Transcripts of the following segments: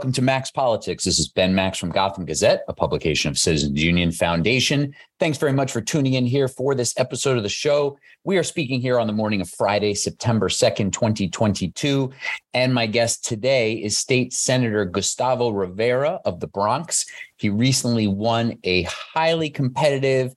Welcome to Max Politics. This is Ben Max from Gotham Gazette, a publication of Citizens Union Foundation. Thanks very much for tuning in here for this episode of the show. We are speaking here on the morning of Friday, September 2nd, 2022. And my guest today is State Senator Gustavo Rivera of the Bronx. He recently won a highly competitive,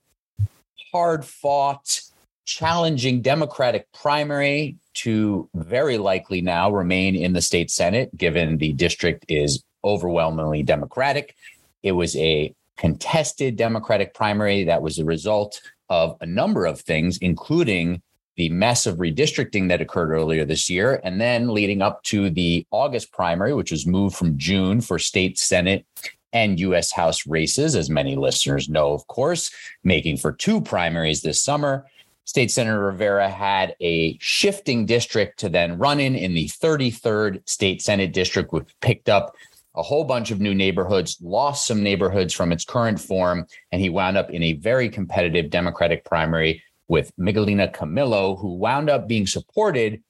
hard fought, challenging Democratic primary to very likely now remain in the state Senate, given the district is overwhelmingly Democratic. It was a contested Democratic primary that was the result of a number of things, including the mess of redistricting that occurred earlier this year, and then leading up to the August primary, which was moved from June for state Senate and U.S. House races, as many listeners know, of course, making for two primaries this summer. State Senator Rivera had a shifting district to then run in in the 33rd State Senate district, which picked up a whole bunch of new neighborhoods, lost some neighborhoods from its current form, and he wound up in a very competitive Democratic primary with Miguelina Camilo, who wound up being supported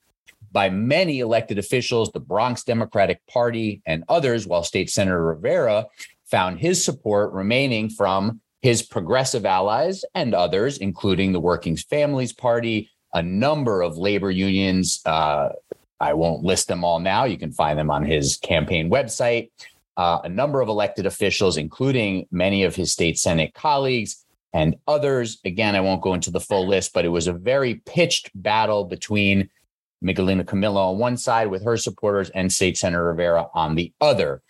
by many elected officials, the Bronx Democratic Party, and others, while State Senator Rivera found his support remaining from his progressive allies and others, including the Working Families Party, a number of labor unions. Uh, I won't list them all now. You can find them on his campaign website. Uh, a number of elected officials, including many of his state Senate colleagues and others. Again, I won't go into the full list, but it was a very pitched battle between Miguelina Camilo on one side with her supporters and State Senator Rivera on the other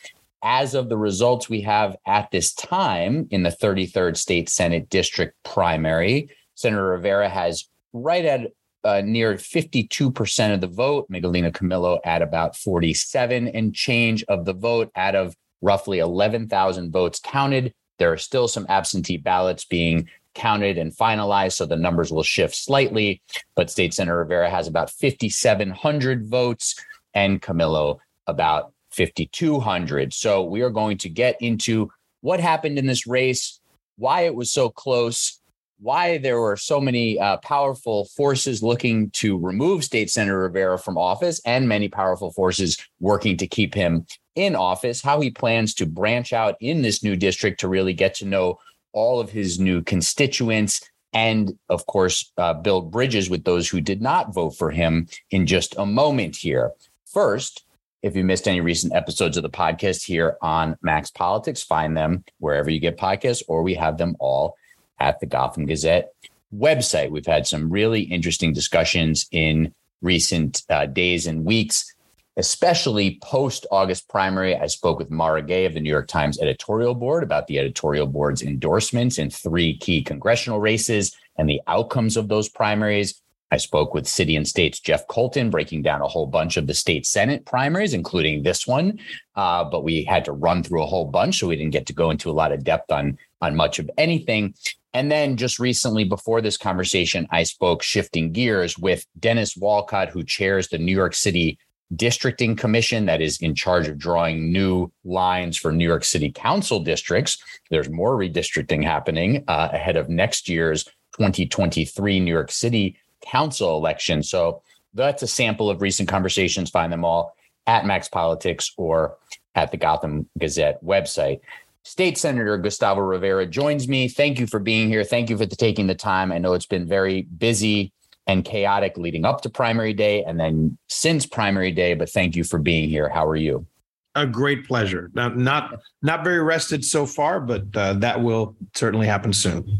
as of the results we have at this time in the 33rd State Senate District primary, Senator Rivera has right at uh, near 52% of the vote, Miguelina Camilo at about 47 and change of the vote out of roughly 11,000 votes counted. There are still some absentee ballots being counted and finalized, so the numbers will shift slightly. But State Senator Rivera has about 5,700 votes and Camilo about 5,200. So we are going to get into what happened in this race, why it was so close, why there were so many uh, powerful forces looking to remove State Senator Rivera from office and many powerful forces working to keep him in office, how he plans to branch out in this new district to really get to know all of his new constituents and of course uh, build bridges with those who did not vote for him in just a moment here. First, if you missed any recent episodes of the podcast here on Max Politics, find them wherever you get podcasts, or we have them all at the Gotham Gazette website. We've had some really interesting discussions in recent uh, days and weeks, especially post August primary. I spoke with Mara Gay of the New York Times editorial board about the editorial board's endorsements in three key congressional races and the outcomes of those primaries. I spoke with City and State's Jeff Coltin, breaking down a whole bunch of the state Senate primaries, including this one. Uh, but we had to run through a whole bunch, so we didn't get to go into a lot of depth on on much of anything. And then just recently, before this conversation, I spoke shifting gears with Dennis Walcott, who chairs the New York City Districting Commission that is in charge of drawing new lines for New York City Council districts. There's more redistricting happening uh, ahead of next year's 2023 New York City council election. So that's a sample of recent conversations. Find them all at Max Politics or at the Gotham Gazette website. State Senator Gustavo Rivera joins me. Thank you for being here. Thank you for taking the time. I know it's been very busy and chaotic leading up to primary day and then since primary day, but thank you for being here. How are you? A great pleasure. Now, not not very rested so far, but uh, that will certainly happen soon.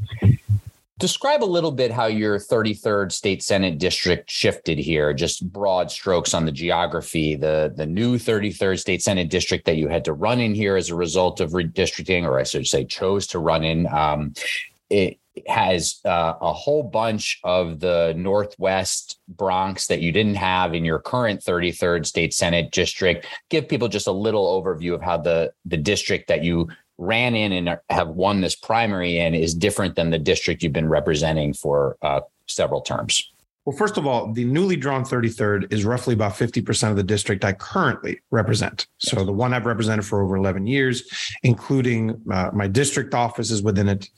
Describe a little bit how your 33rd state senate district shifted here, just broad strokes on the geography, the the new 33rd state senate district that you had to run in here as a result of redistricting, or I should say chose to run in. Um, it has uh, a whole bunch of the Northwest Bronx that you didn't have in your current 33rd state senate district. Give people just a little overview of how the the district that you ran in and have won this primary in is different than the district you've been representing for uh, several terms? Well, first of all, the newly drawn 33rd is roughly about 50% of the district I currently represent. So the one I've represented for over 11 years, including uh, my district offices within it.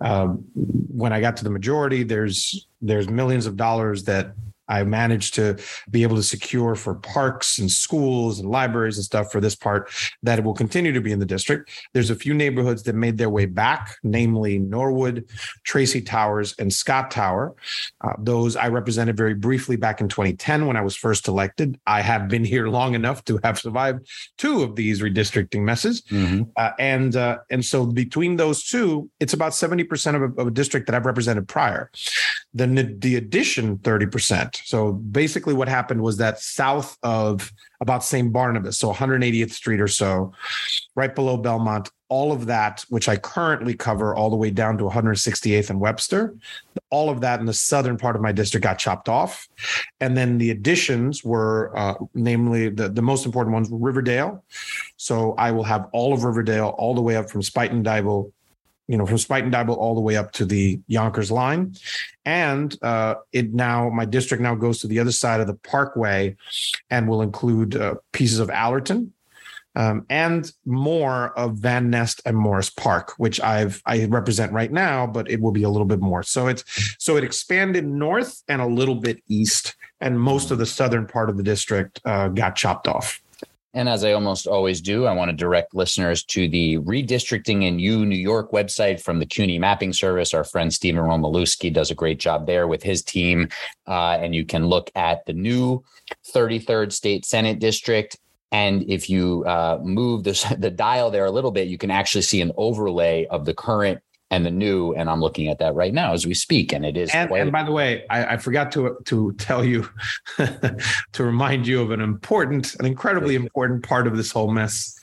Um, when I got to the majority, there's there's millions of dollars that I managed to be able to secure for parks and schools and libraries and stuff for this part that it will continue to be in the district. There's a few neighborhoods that made their way back, namely Norwood, Tracy Towers, and Scott Tower. Uh, those I represented very briefly back in 2010 when I was first elected. I have been here long enough to have survived two of these redistricting messes, mm-hmm. uh, and uh, and so between those two, it's about 70% of a, of a district that I've represented prior. The, the addition 30%. So basically, what happened was that south of about St. Barnabas, so 180th Street or so, right below Belmont, all of that, which I currently cover all the way down to 168th and Webster, all of that in the southern part of my district got chopped off. And then the additions were, uh, namely, the, the most important ones were Riverdale. So I will have all of Riverdale all the way up from Spuyten Duyvil you know, from Spuyten Duyvil all the way up to the Yonkers line. And uh, it now, my district now goes to the other side of the parkway and will include uh, pieces of Allerton. Um, and more of Van Nest and Morris Park, which I've I represent right now, but it will be a little bit more. So it's so it expanded north and a little bit east, and most of the southern part of the district uh, got chopped off. And as I almost always do, I want to direct listeners to the Redistricting in You New York website from the CUNY Mapping Service. Our friend Steven Romalewski does a great job there with his team. Uh, and you can look at the new 33rd State Senate District. And if you uh, move the dial there a little bit, you can actually see an overlay of the current and the new, and I'm looking at that right now as we speak, and it is. And, and by the way, I, I, forgot to to tell you to remind you of an important, an incredibly important part of this whole mess,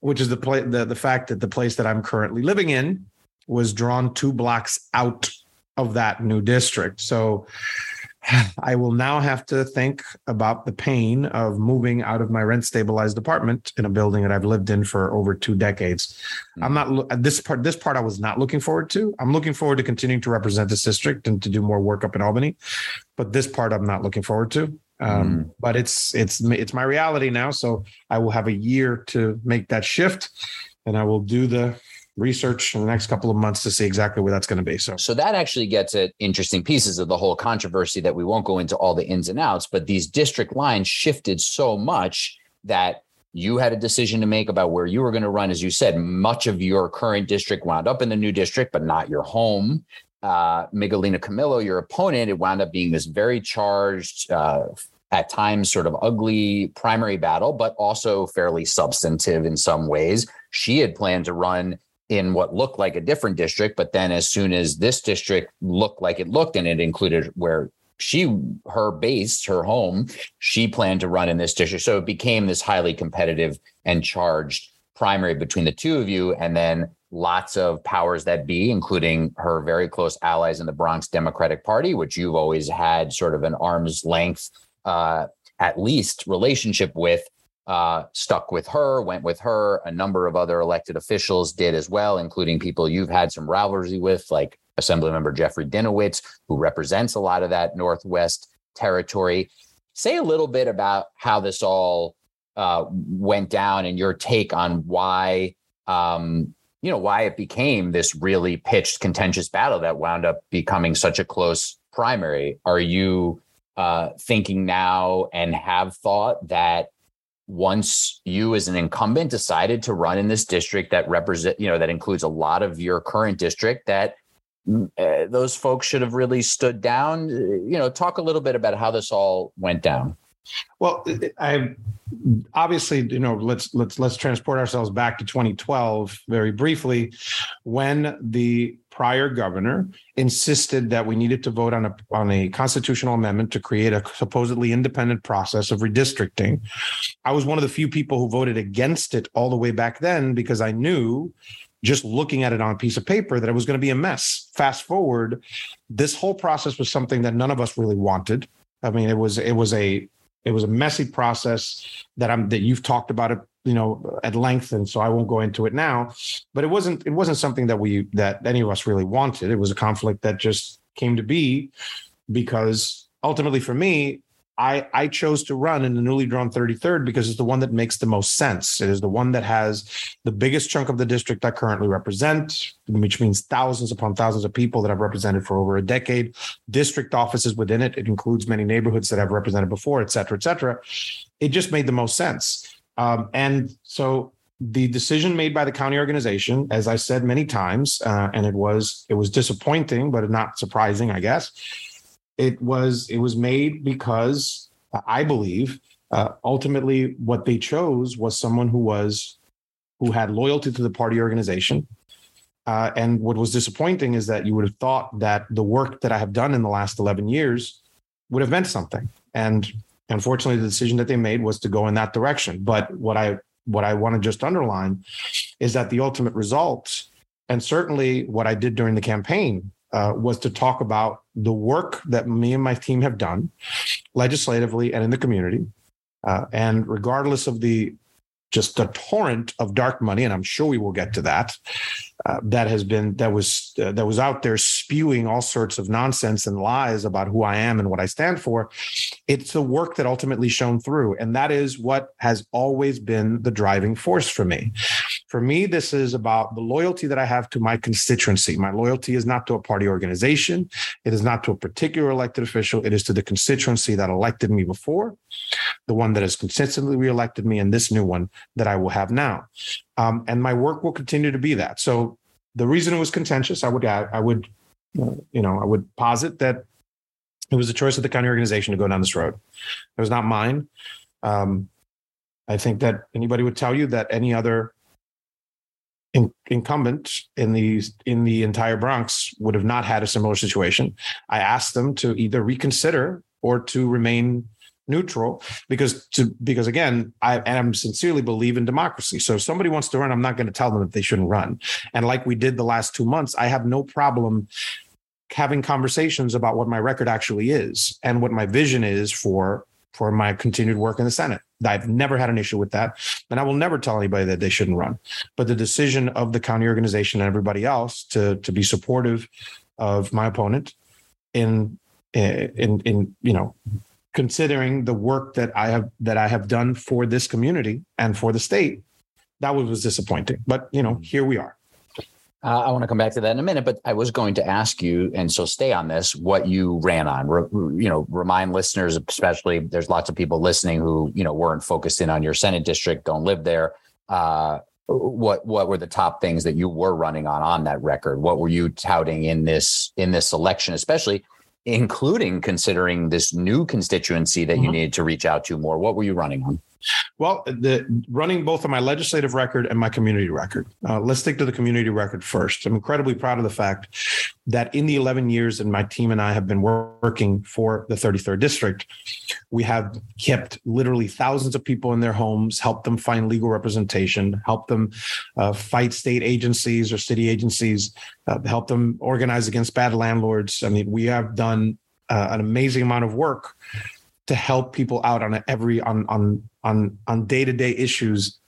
which is the play, the the fact that the place that I'm currently living in was drawn two blocks out of that new district. So I will now have to think about the pain of moving out of my rent stabilized apartment in a building that I've lived in for over two decades. Mm-hmm. I'm not this part. This part I was not looking forward to. I'm looking forward to continuing to represent this district and to do more work up in Albany, but this part I'm not looking forward to. Um, mm-hmm. But it's it's it's my reality now, so I will have a year to make that shift, and I will do the research in the next couple of months to see exactly where that's going to be. So, so that actually gets at interesting pieces of the whole controversy that we won't go into all the ins and outs, but these district lines shifted so much that you had a decision to make about where you were going to run. As you said, much of your current district wound up in the new district, but not your home. Uh, Miguelina Camilo, your opponent, it wound up being this very charged, uh, at times sort of ugly primary battle, but also fairly substantive in some ways. She had planned to run in what looked like a different district. But then as soon as this district looked like it looked, and it included where she her base her home she planned to run in this district so it became this highly competitive and charged primary between the two of you and then lots of powers that be including her very close allies in the bronx democratic party which you've always had sort of an arm's length uh, at least relationship with uh, stuck with her, went with her. A number of other elected officials did as well, including people you've had some rivalry with, like Assemblymember Jeffrey Dinowitz, who represents a lot of that Northwest territory. Say a little bit about how this all uh, went down and your take on why, um, you know, why it became this really pitched, contentious battle that wound up becoming such a close primary. Are you uh, thinking now and have thought that once you as an incumbent decided to run in this district that represent you know that includes a lot of your current district that uh, those folks should have really stood down eh, you know talk a little bit about how this all went down. Well eh, i obviously you know let's let's let's transport ourselves back to 2012 very briefly. When the prior governor insisted that we needed to vote on a on a constitutional amendment to create a supposedly independent process of redistricting. I was one of the few people who voted against it all the way back then because i knew just looking at it on a piece of paper that it was going to be a mess. Fast forward this whole process was something that none of us really wanted. I mean it was it was a it was a messy process that I'm that you've talked about it, you know, at length, and so I won't go into it now. But it wasn't it wasn't something that we that any of us really wanted. It was a conflict that just came to be because ultimately for me, I, I chose to run in the newly drawn 33rd because it's the one that makes the most sense. It is the one that has the biggest chunk of the district I currently represent, which means thousands upon thousands of people that I've represented for over a decade, district offices within it. It includes many neighborhoods that I've represented before, et cetera, et cetera. It just made the most sense. Um, and so the decision made by the county organization, as I said many times, uh, and it was it was disappointing, but not surprising, I guess. It was it was made because uh, I believe uh, ultimately what they chose was someone who was who had loyalty to the party organization. Uh, and what was disappointing is that you would have thought that the work that I have done in the last 11 years would have meant something. And unfortunately, the decision that they made was to go in that direction. But what I what I want to just underline is that the ultimate result, and certainly what I did during the campaign, uh, was to talk about the work that me and my team have done legislatively and in the community. Uh, and regardless of the just a torrent of dark money, and I'm sure we will get to that, uh, that has been that was uh, that was out there spewing all sorts of nonsense and lies about who I am and what I stand for. It's the work that ultimately shone through, and that is what has always been the driving force for me. For me, this is about the loyalty that I have to my constituency. My loyalty is not to a party organization. It is not to a particular elected official. It is to the constituency that elected me before, the one that has consistently reelected me, and this new one that I will have now. Um, and my work will continue to be that. So the reason it was contentious, I would I would uh, you know I would posit that it was a choice of the county organization to go down this road. It was not mine. Um, I think that anybody would tell you that any other in, incumbent in the in the entire Bronx would have not had a similar situation. I asked them to either reconsider or to remain neutral because to because again I am sincerely believe in democracy. So if somebody wants to run, I'm not going to tell them that they shouldn't run. And like we did the last two months, I have no problem having conversations about what my record actually is and what my vision is for for my continued work in the Senate. I've never had an issue with that. And I will never tell anybody that they shouldn't run. But the decision of the county organization and everybody else to to be supportive of my opponent in in in you know considering the work that I have that I have done for this community and for the state, that was disappointing. But you know, here we are. Uh, I want to come back to that in a minute, but I was going to ask you, and so stay on this, what you ran on. Re, you know, remind listeners, especially there's lots of people listening who you know weren't focused in on your Senate district, don't live there. Uh, what what were the top things that you were running on on that record? What were you touting in this in this election, especially including considering this new constituency that mm-hmm. you needed to reach out to more? What were you running on? Well, the running both of my legislative record and my community record. Uh, let's stick to the community record first. I'm incredibly proud of the fact that in the 11 years that my team and I have been working for the 33rd district, we have kept literally thousands of people in their homes, helped them find legal representation, helped them uh, fight state agencies or city agencies, uh, help them organize against bad landlords. I mean, we have done uh, an amazing amount of work to help people out on every on on on on day to day issues,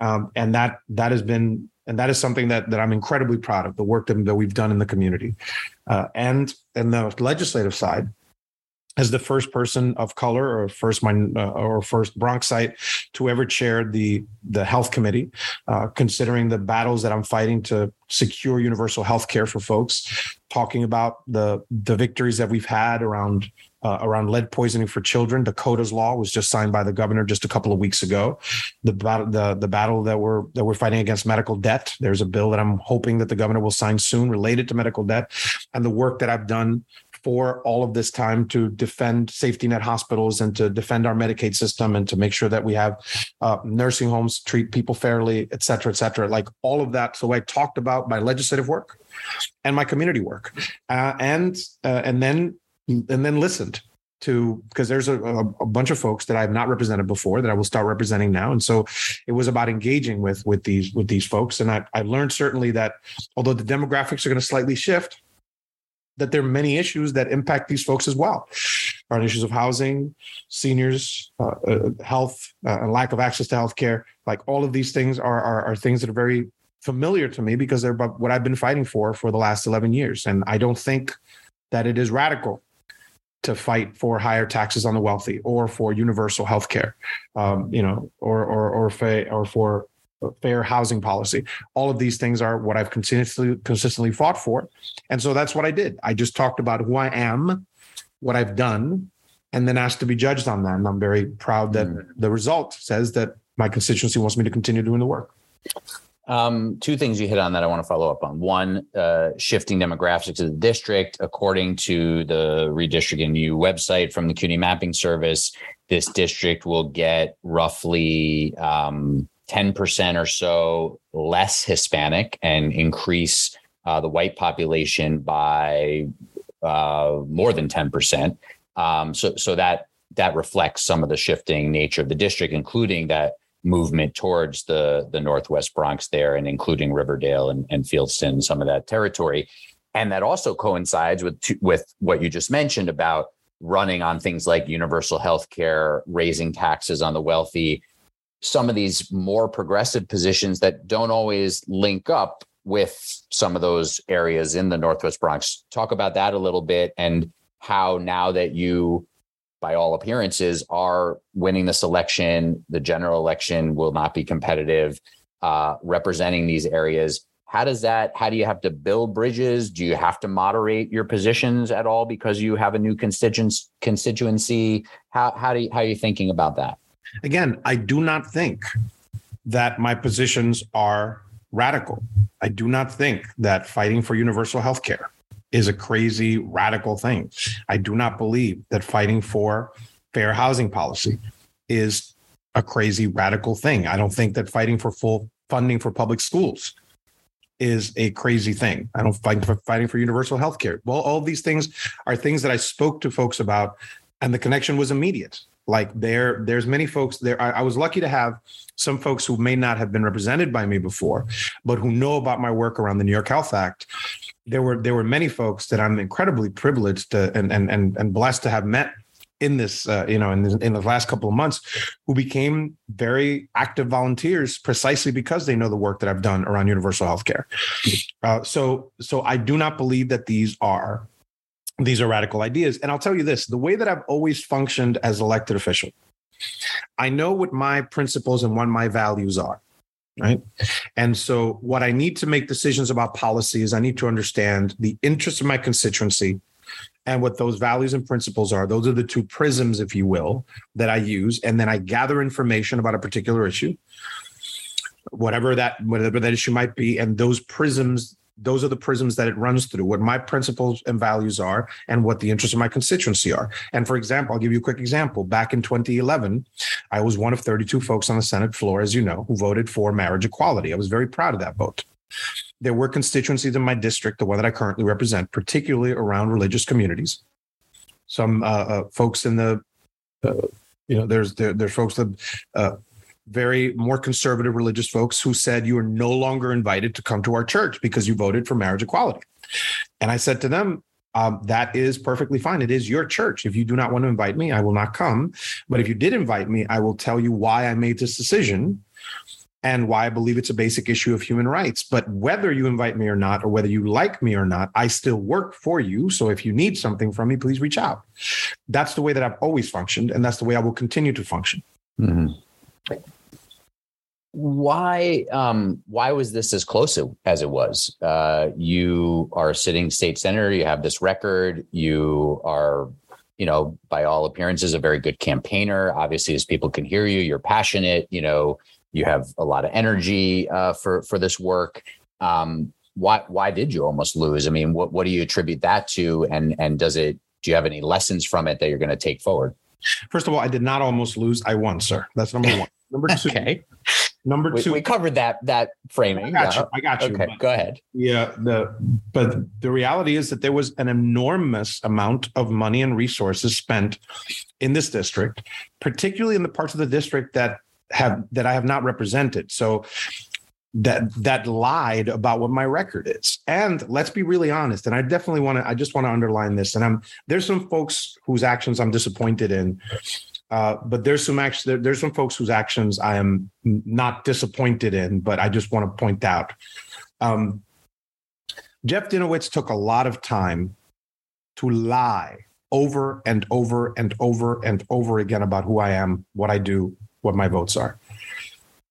um, and that that has been and that is something that that I'm incredibly proud of the work that, that we've done in the community, uh, and and the legislative side. As the first person of color, or first my uh, or first Bronxite to ever chair the the health committee, uh, considering the battles that I'm fighting to secure universal health care for folks, talking about the the victories that we've had around uh, around lead poisoning for children. Dakota's law was just signed by the governor just a couple of weeks ago. The battle, the the battle that we're that we're fighting against medical debt. There's a bill that I'm hoping that the governor will sign soon related to medical debt, and the work that I've done for all of this time to defend safety net hospitals and to defend our Medicaid system and to make sure that we have uh, nursing homes treat people fairly, et cetera, et cetera. Like all of that. So I talked about my legislative work and my community work, uh, and uh, and then and then listened to because there's a, a, bunch of folks that I've not represented before that I will start representing now. And so it was about engaging with with these with these folks. And I, I learned certainly that although the demographics are going to slightly shift, that there are many issues that impact these folks as well. Are issues of housing, seniors, uh, uh, health, uh, lack of access to health care. Like all of these things are, are are things that are very familiar to me because they're what I've been fighting for for the last 11 years. And I don't think that it is radical to fight for higher taxes on the wealthy or for universal health care, um, you know, or or or, fa- or for fair housing policy. All of these things are what I've consistently consistently fought for, and so that's what I did. I just talked about who I am, what I've done, and then asked to be judged on that. And I'm very proud that mm. the result says that my constituency wants me to continue doing the work. Um, two things you hit on that I want to follow up on. One, uh, shifting demographics of the district. According to the Redistricting new website from the CUNY Mapping Service, this district will get roughly um, 10% or so less Hispanic and increase uh, the white population by uh, more than 10%. Um, so, so that that reflects some of the shifting nature of the district, including that movement towards the the Northwest Bronx there, and including Riverdale and, and Fieldston, some of that territory, and that also coincides with with what you just mentioned about running on things like universal health care, raising taxes on the wealthy, some of these more progressive positions that don't always link up with some of those areas in the Northwest Bronx. Talk about that a little bit and how now that you by all appearances, are winning this election. The general election will not be competitive, uh, representing these areas. How does that? How do you have to build bridges? Do you have to moderate your positions at all because you have a new constituents constituency? How how do you, how are you thinking about that? Again, I do not think that my positions are radical. I do not think that fighting for universal health care is a crazy radical thing. I do not believe that fighting for fair housing policy is a crazy radical thing. I don't think that fighting for full funding for public schools is a crazy thing. I don't fight for fighting for universal health care. Well, all these things are things that I spoke to folks about and the connection was immediate. Like there, there's many folks there. I, I was lucky to have some folks who may not have been represented by me before, but who know about my work around the New York Health Act there were there were many folks that I'm incredibly privileged to, and and and and blessed to have met in this uh, you know in the, in the last couple of months who became very active volunteers precisely because they know the work that I've done around universal healthcare. Uh, so so I do not believe that these are these are radical ideas. And I'll tell you this: the way that I've always functioned as elected official, I know what my principles and what my values are right? And so what i need to make decisions about policy is i need to understand the interests of my constituency and what those values and principles are. Those are the two prisms if you will that i use. And then i gather information about a particular issue whatever that whatever that issue might be. And those prisms those are the prisms that it runs through what my principles and values are and what the interests of my constituency are. And for example i'll give you a quick example. Back in 2011 i was one of 32 folks on the senate floor as you know who voted for marriage equality. I was very proud of that vote. There were constituencies in my district the one that i currently represent particularly around religious communities. Some uh, uh, folks in the uh, you know there's there, there's folks that uh, very more conservative religious folks who said you are no longer invited to come to our church because you voted for marriage equality. And I said to them, um, that is perfectly fine. It is your church. If you do not want to invite me, I will not come. But if you did invite me, I will tell you why I made this decision and why I believe it's a basic issue of human rights. But whether you invite me or not, or whether you like me or not, I still work for you. So if you need something from me, please reach out. That's the way that I've always functioned, and that's the way I will continue to function. Mm-hmm why um, why was this as close as it was? Uh, you are a sitting state senator. You have this record. You are, you know, by all appearances, a very good campaigner. Obviously, as people can hear you, you're passionate. You know, you have a lot of energy uh, for for this work. Um, why why did you almost lose? I mean, what what do you attribute that to? And and does it? Do you have any lessons from it that you're going to take forward? First of all, I did not almost lose. I won, sir. That's number one. Number two. okay. Number two, we, we, covered that that framing. I got yeah. you. I got you. Okay, go ahead. Yeah, uh, the but the reality is that there was an enormous amount of money and resources spent in this district, particularly in the parts of the district that have that I have not represented. So that that lied about what my record is. And let's be really honest. And I definitely want to. I just want to underline this. And I'm there's some folks whose actions I'm disappointed in uh, but there's some actually there's some folks whose actions I am not disappointed in, but I just want to point out. Um, Jeff Dinowitz took a lot of time to lie over and over and over and over again about who I am, what I do, what my votes are.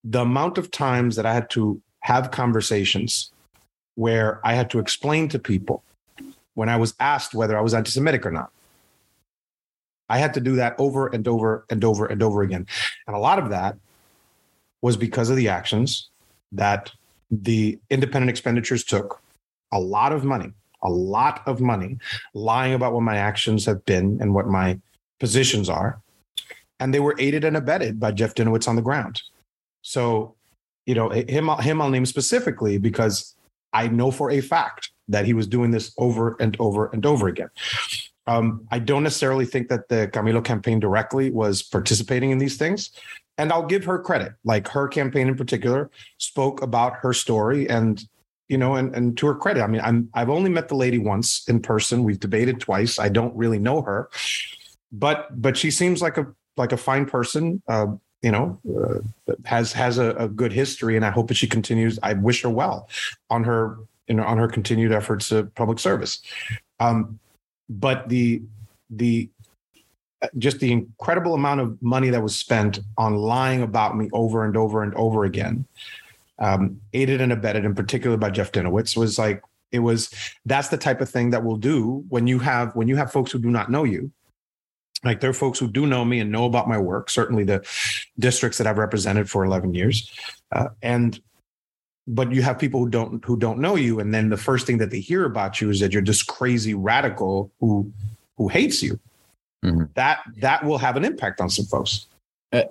The amount of times that I had to have conversations where I had to explain to people when I was asked whether I was anti Semitic or not. I had to do that over and over and over and over again. And a lot of that was because of the actions that the independent expenditures took a lot of money, a lot of money, lying about what my actions have been and what my positions are. And they were aided and abetted by Jeff Dinowitz on the ground. So, you know, him, him I'll name specifically because I know for a fact that he was doing this over and over and over again. Um, I don't necessarily think that the Camilo campaign directly was participating in these things. And I'll give her credit. Like her campaign in particular spoke about her story and you know, and, and to her credit, I mean, I'm I've only met the lady once in person. We've debated twice. I don't really know her, but but she seems like a like a fine person. Uh, you know, uh, has has a, a, good history, and I hope that she continues. I wish her well on her you know on her continued efforts of public service. Um, but the the just the incredible amount of money that was spent on lying about me over and over and over again, um, aided and abetted, in particular by Jeff Dinowitz, was like it was. That's the type of thing that we'll do when you have when you have folks who do not know you. Like there are folks who do know me and know about my work. Certainly, the districts that I've represented for eleven years, uh, and but you have people who don't who don't know you and then the first thing that they hear about you is that you're this crazy radical who who hates you mm-hmm. that that will have an impact on some folks uh,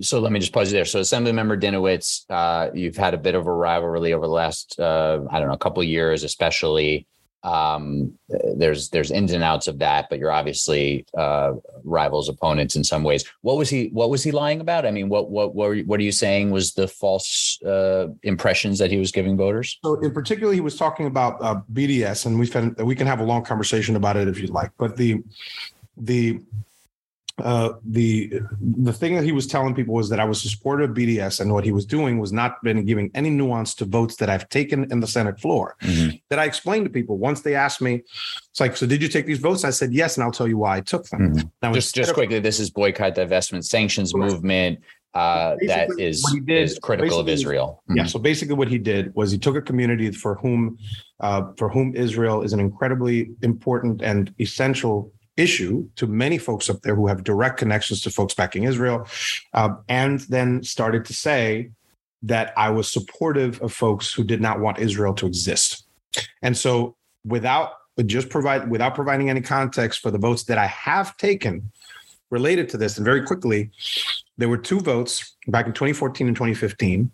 so let me just pause you there. So, Assemblymember Dinowitz, uh, you've had a bit of a rivalry over the last, uh, I don't know, a couple years, especially um, there's there's ins and outs of that, but you're obviously uh, rivals, opponents in some ways. What was he What was he lying about? I mean, what what what, what are you saying was the false uh, impressions that he was giving voters? So, in particular, he was talking about uh, BDS, and had, we can have a long conversation about it if you'd like. But the the uh, the the thing that he was telling people was that I was a supporter of BDS, and what he was doing was not been giving any nuance to votes that I've taken in the Senate floor. Mm-hmm. That I explained to people once they asked me, it's like, so did you take these votes? I said yes, and I'll tell you why I took them. Mm-hmm. Now, just just of, quickly, this is boycott, divestment, sanctions right. movement. Uh, that is did, is critical of Israel. Mm-hmm. Yeah. So basically, what he did was he took a community for whom, uh, for whom Israel is an incredibly important and essential issue to many folks up there who have direct connections to folks backing Israel, uh, and then started to say that I was supportive of folks who did not want Israel to exist. And so, without just provide without providing any context for the votes that I have taken related to this, and very quickly, there were two votes back in 2014 and 2015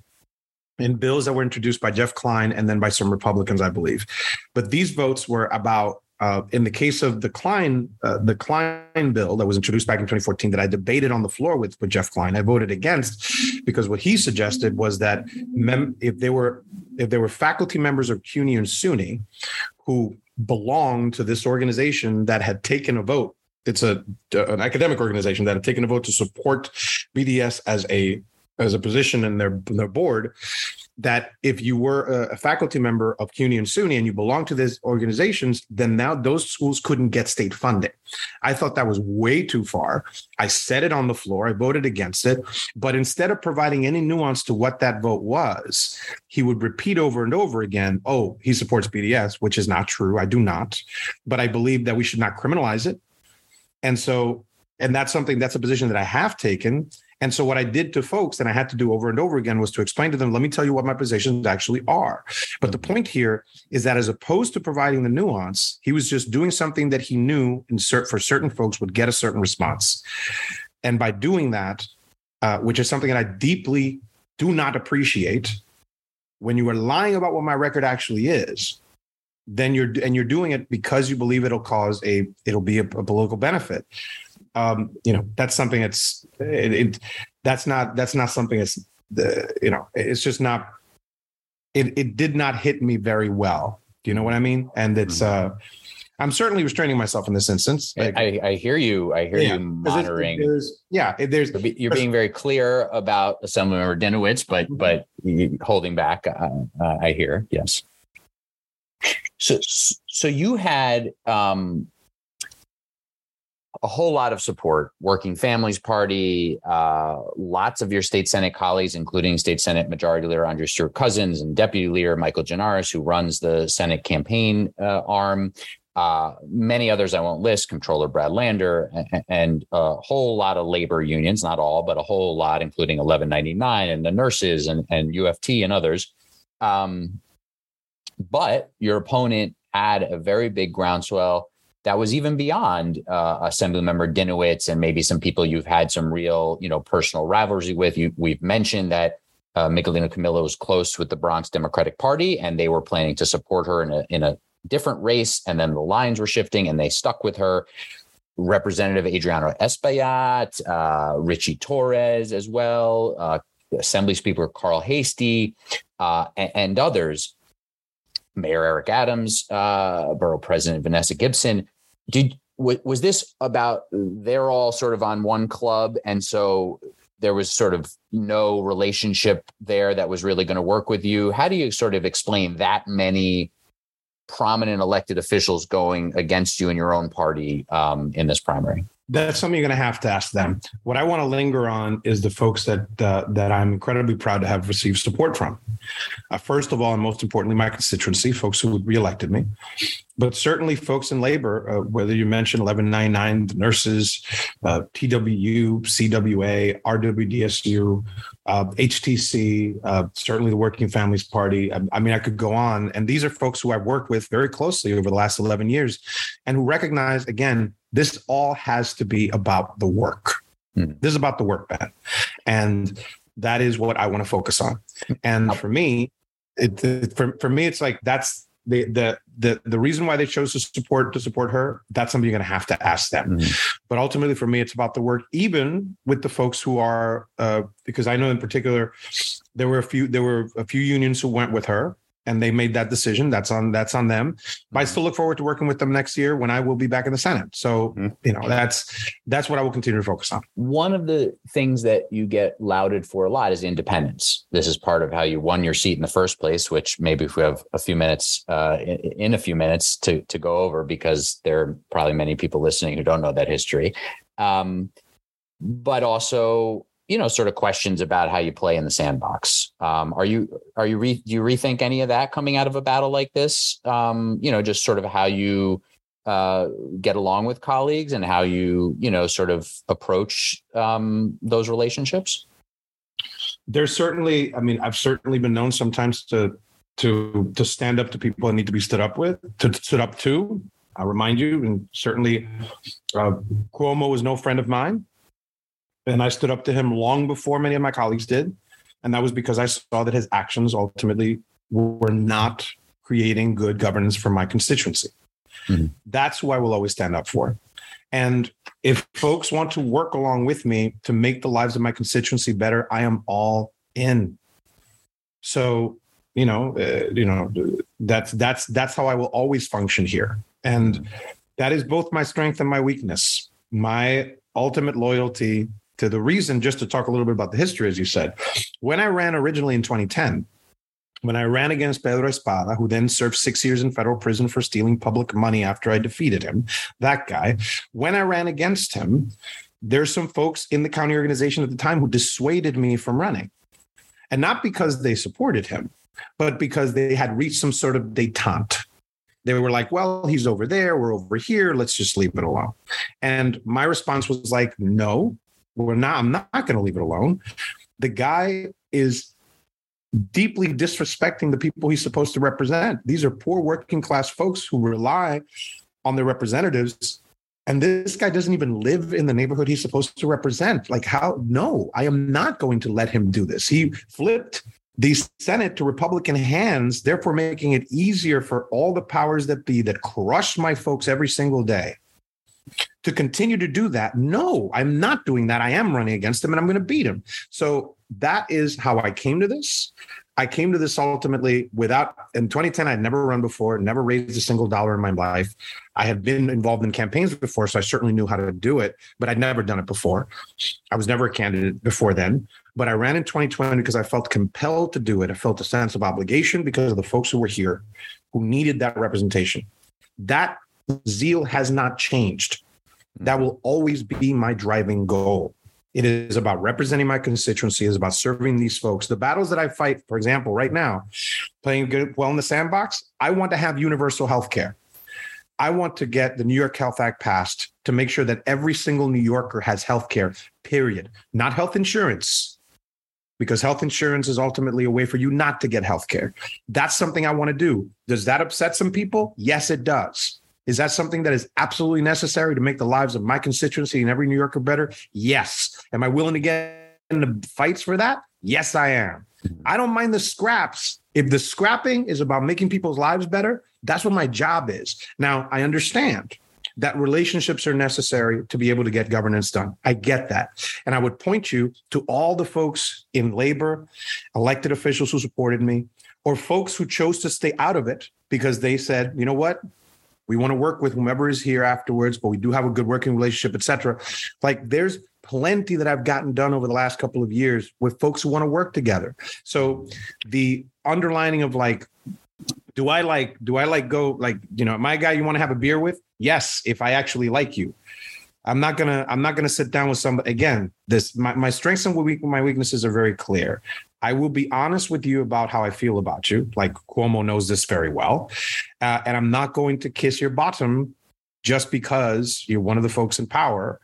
in bills that were introduced by Jeff Klein and then by some Republicans, I believe. But these votes were about uh, in the case of the Klein, uh, the Klein bill that was introduced back in 2014, that I debated on the floor with, with Jeff Klein, I voted against because what he suggested was that mem- if they were if there were faculty members of CUNY and SUNY who belonged to this organization that had taken a vote, it's a an academic organization that had taken a vote to support BDS as a as a position in their in their board that if you were a, faculty member of CUNY and SUNY and you belong to these organizations, then now those schools couldn't get state funding. I thought that was way too far. I said it on the floor. I voted against it. But instead of providing any nuance to what that vote was, he would repeat over and over again, oh, he supports BDS, which is not true. I do not. But I believe that we should not criminalize it. And so and that's something that's a position that I have taken. And so what I did to folks, and I had to do over and over again, was to explain to them, let me tell you what my positions actually are. But the point here is that as opposed to providing the nuance, he was just doing something that he knew insert for certain folks would get a certain response. And by doing that, uh, which is something that I deeply do not appreciate, when you are lying about what my record actually is, then you're and you're doing it because you believe it'll cause a it'll be a, a political benefit um, you know that's something that's it, it, that's not that's not something that's the you know it's just not it it did not hit me very well. Do you know what i mean? And it's mm-hmm. uh i'm certainly restraining myself in this instance. Like, I, I hear you. I hear yeah, you monitoring. there's, yeah there's you're being very clear about assemblymember dinowitz but mm-hmm. but holding back uh, uh, i hear yes. So so you had um a whole lot of support. Working Families Party, uh, lots of your state Senate colleagues, including State Senate Majority Leader Andrea Stewart Cousins and Deputy Leader Michael Gianaris, who runs the Senate campaign uh, arm. Uh, many others I won't list, Controller Brad Lander, and, and, a whole lot of labor unions, not all, but a whole lot, including 1199 and the nurses and, and UFT and others. Um, but your opponent had a very big groundswell that was even beyond uh, Assemblymember Dinowitz and maybe some people you've had some real, you know, personal rivalry with. You, we've mentioned that uh, Miguelina Camilo was close with the Bronx Democratic Party, and they were planning to support her in a in a different race. And then the lines were shifting, and they stuck with her. Representative Adriano Espaillat, uh, Richie Torres as well, uh, Assembly Speaker Carl Heastie, uh, and, and, others. Mayor Eric Adams, uh, Borough President Vanessa Gibson did was this about they're all sort of on one club and so there was sort of no relationship there that was really going to work with you how do you sort of explain that many prominent elected officials going against you in your own party um, in this primary that's something you're going to have to ask them. What I want to linger on is the folks that uh, that I'm incredibly proud to have received support from. Uh, first of all, and most importantly, my constituency, folks who reelected me, but certainly folks in labor, uh, whether you mention 1199, the nurses, uh, TWU, CWA, RWDSU, HTC, uh, uh, certainly the Working Families Party. I, I mean, I could go on. And these are folks who I've worked with very closely over the last 11 years and who recognize, again, this all has to be about the work. Mm. This is about the work, Ben. And that is what I want to focus on. And for me, it, it, for, for me, it's like that's the the the the reason why they chose to support to support her. That's something you're going to have to ask them. Mm. But ultimately, for me, it's about the work. Even with the folks who are, uh, because I know in particular, there were a few there were a few unions who went with her and they made that decision. That's on that's on them. But I still look forward to working with them next year when I will be back in the Senate. So mm-hmm. you know that's that's what I will continue to focus on. One of the things that you get lauded for a lot is independence. This is part of how you won your seat in the first place. Which maybe if we have a few minutes uh, in, in, a few minutes to to go over because there are probably many people listening who don't know that history. Um, but also you know sort of questions about how you play in the sandbox. Um, are you are you re, do you rethink any of that coming out of a battle like this? Um, you know just sort of how you uh, get along with colleagues and how you you know sort of approach um, those relationships? There's certainly i mean i've certainly been known sometimes to to to stand up to people that need to be stood up with to, to stood up to. I'll remind you and certainly uh, cuomo was no friend of mine and I stood up to him long before many of my colleagues did. And that was because I saw that his actions ultimately were not creating good governance for my constituency. Mm-hmm. That's who I will always stand up for. And if folks want to work along with me to make the lives of my constituency better, I am all in. So, you know, uh, you know, that's that's that's how I will always function here. And that is both my strength and my weakness. My ultimate loyalty to the reason, just to talk a little bit about the history, as you said, when I ran originally in 2010, when I ran against Pedro Espada, who then served six years in federal prison for stealing public money after I defeated him, that guy, when I ran against him, there's some folks in the county organization at the time who dissuaded me from running. And not because they supported him, but because they had reached some sort of detente. They were like, well, he's over there, we're over here, let's just leave it alone. And my response was like, no, we're not, I'm not going to leave it alone. The guy is deeply disrespecting the people he's supposed to represent. These are poor working class folks who rely on their representatives. And this guy doesn't even live in the neighborhood he's supposed to represent. Like, how? No, I am not going to let him do this. He flipped the Senate to Republican hands, therefore making it easier for all the powers that be that crush my folks every single day to continue to do that. No, I'm not doing that. I am running against him and I'm going to beat him. So that is how I came to this. I came to this ultimately without, in 2010, I'd never run before, never raised a single dollar in my life. I had been involved in campaigns before, so I certainly knew how to do it, but I'd never done it before. I was never a candidate before then, but I ran in 2020 because I felt compelled to do it. I felt a sense of obligation because of the folks who were here who needed that representation. That zeal has not changed. That mm-hmm. will always be my driving goal. It is about representing my constituency, It is about serving these folks. The battles that I fight, for example, right now, playing good well in the sandbox, I want to have universal health care. I want to get the New York Health Act passed to make sure that every single New Yorker has health care, period. Not health insurance, because health insurance is ultimately a way for you not to get health care. That's something I want to do. Does that upset some people? Yes, it does. Is that something that is absolutely necessary to make the lives of my constituency and every New Yorker better? Yes. Am I willing to get into fights for that? Yes, I am. Mm-hmm. I don't mind the scraps. If the scrapping is about making people's lives better, that's what my job is. Now, I understand that relationships are necessary to be able to get governance done. I get that. And I would point you to all the folks in labor, elected officials who supported me, or folks who chose to stay out of it because they said, you know what? We want to work with whomever is here afterwards, but we do have a good working relationship, etc. Like there's plenty that I've gotten done over the last couple of years with folks who want to work together. So the underlining of like, do I like, do I like go like, you know, my guy you want to have a beer with? Yes, if I actually like you. I'm not gonna I'm not gonna sit down with somebody again. This my, my strengths and my weaknesses are very clear. I will be honest with you about how I feel about you. Like Cuomo knows this very well. Uh, and I'm not going to kiss your bottom just because you're one of the folks in power.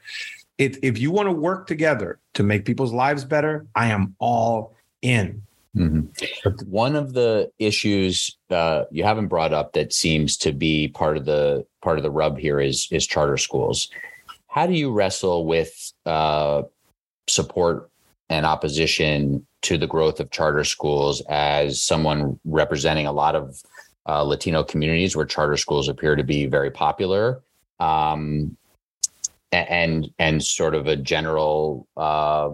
If, if you want to work together to make people's lives better, I am all in. Mm-hmm. One of the issues uh, you haven't brought up that seems to be part of the part of the rub here is is charter schools. How do you wrestle with uh, support and opposition to the growth of charter schools as someone representing a lot of uh, Latino communities where charter schools appear to be very popular, um, and and sort of a general, uh,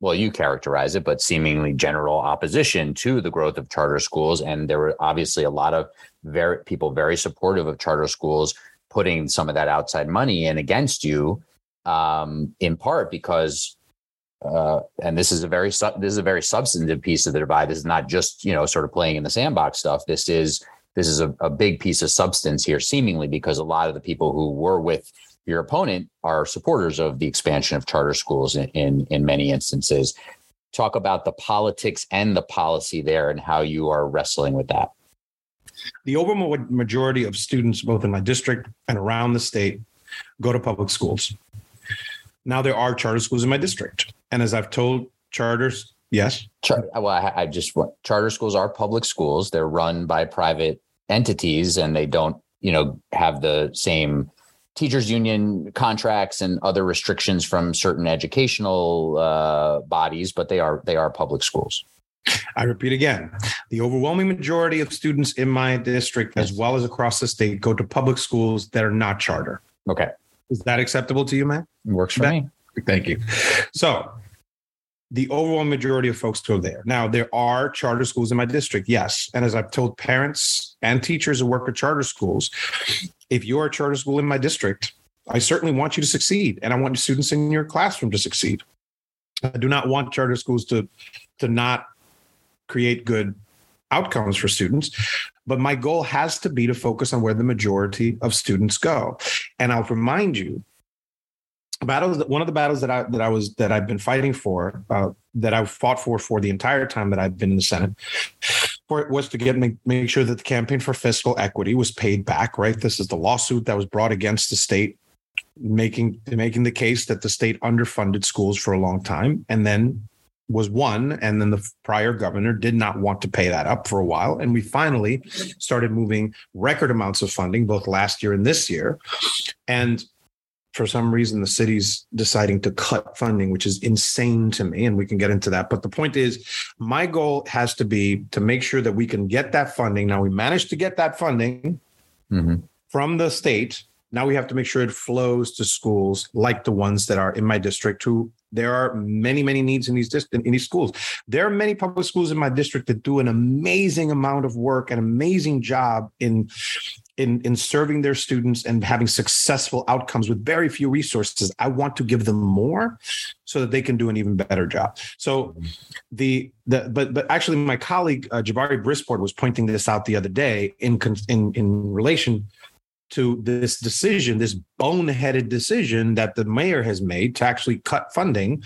well, you characterize it, but seemingly general opposition to the growth of charter schools. And there were obviously a lot of very people very supportive of charter schools, putting some of that outside money in against you, um, in part because uh, and this is a very this is a very substantive piece of the divide. This is not just you know sort of playing in the sandbox stuff. This is this is a, a big piece of substance here, seemingly because a lot of the people who were with your opponent are supporters of the expansion of charter schools in, in, in many instances. Talk about the politics and the policy there and how you are wrestling with that. The overwhelming majority of students, both in my district and around the state, go to public schools. Now there are charter schools in my district. And as I've told charters, yes. Char- well, I, I just want charter schools are public schools. They're run by private entities and they don't, you know, have the same teachers union contracts and other restrictions from certain educational uh, bodies, but they are they are public schools. I repeat again, the overwhelming majority of students in my district, as well as across the state, go to public schools that are not charter. Okay. Is that acceptable to you, man? It works for me. Thank you. So the overall majority of folks go there. Now, there are charter schools in my district, yes. And as I've told parents and teachers who work at charter schools, if you're a charter school in my district, I certainly want you to succeed. And I want students in your classroom to succeed. I do not want charter schools to, to not create good outcomes for students. But my goal has to be to focus on where the majority of students go. And I'll remind you, battles one of the battles that I that I was that I've been fighting for, uh, that I've fought for for the entire time that I've been in the Senate, for was to get make, make sure that the campaign for fiscal equity was paid back. Right, this is the lawsuit that was brought against the state making making the case that the state underfunded schools for a long time and then was one and then the prior governor did not want to pay that up for a while and we finally started moving record amounts of funding both last year and this year. And for some reason the city's deciding to cut funding which is insane to me and we can get into that. But the point is my goal has to be to make sure that we can get that funding. Now we managed to get that funding mm-hmm. from the state. Now we have to make sure it flows to schools like the ones that are in my district who there are many, many needs in these dist- in these schools. There are many public schools in my district that do an amazing amount of work, an amazing job in in in serving their students and having successful outcomes with very few resources. I want to give them more so that they can do an even better job. So the the but but actually my colleague uh, Jabari Brisport was pointing this out the other day in in in relation to this decision, this boneheaded decision that the mayor has made to actually cut funding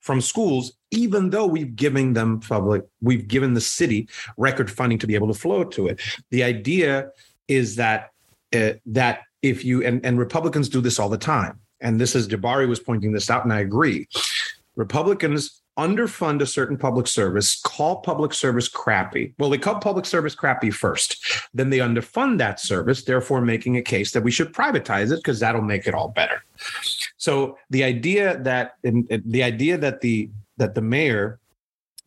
from schools, even though we've given them public, we've given the city record funding to be able to flow to it. The idea is that uh, that if you and, and Republicans do this all the time, and this is Jabari was pointing this out, and I agree. Republicans underfund a certain public service, call public service crappy. Well, they call public service crappy first. Then they underfund that service, therefore making a case that we should privatize it because that'll make it all better. So the idea that the idea that the that the mayor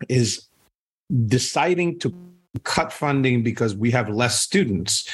is deciding to cut funding because we have less students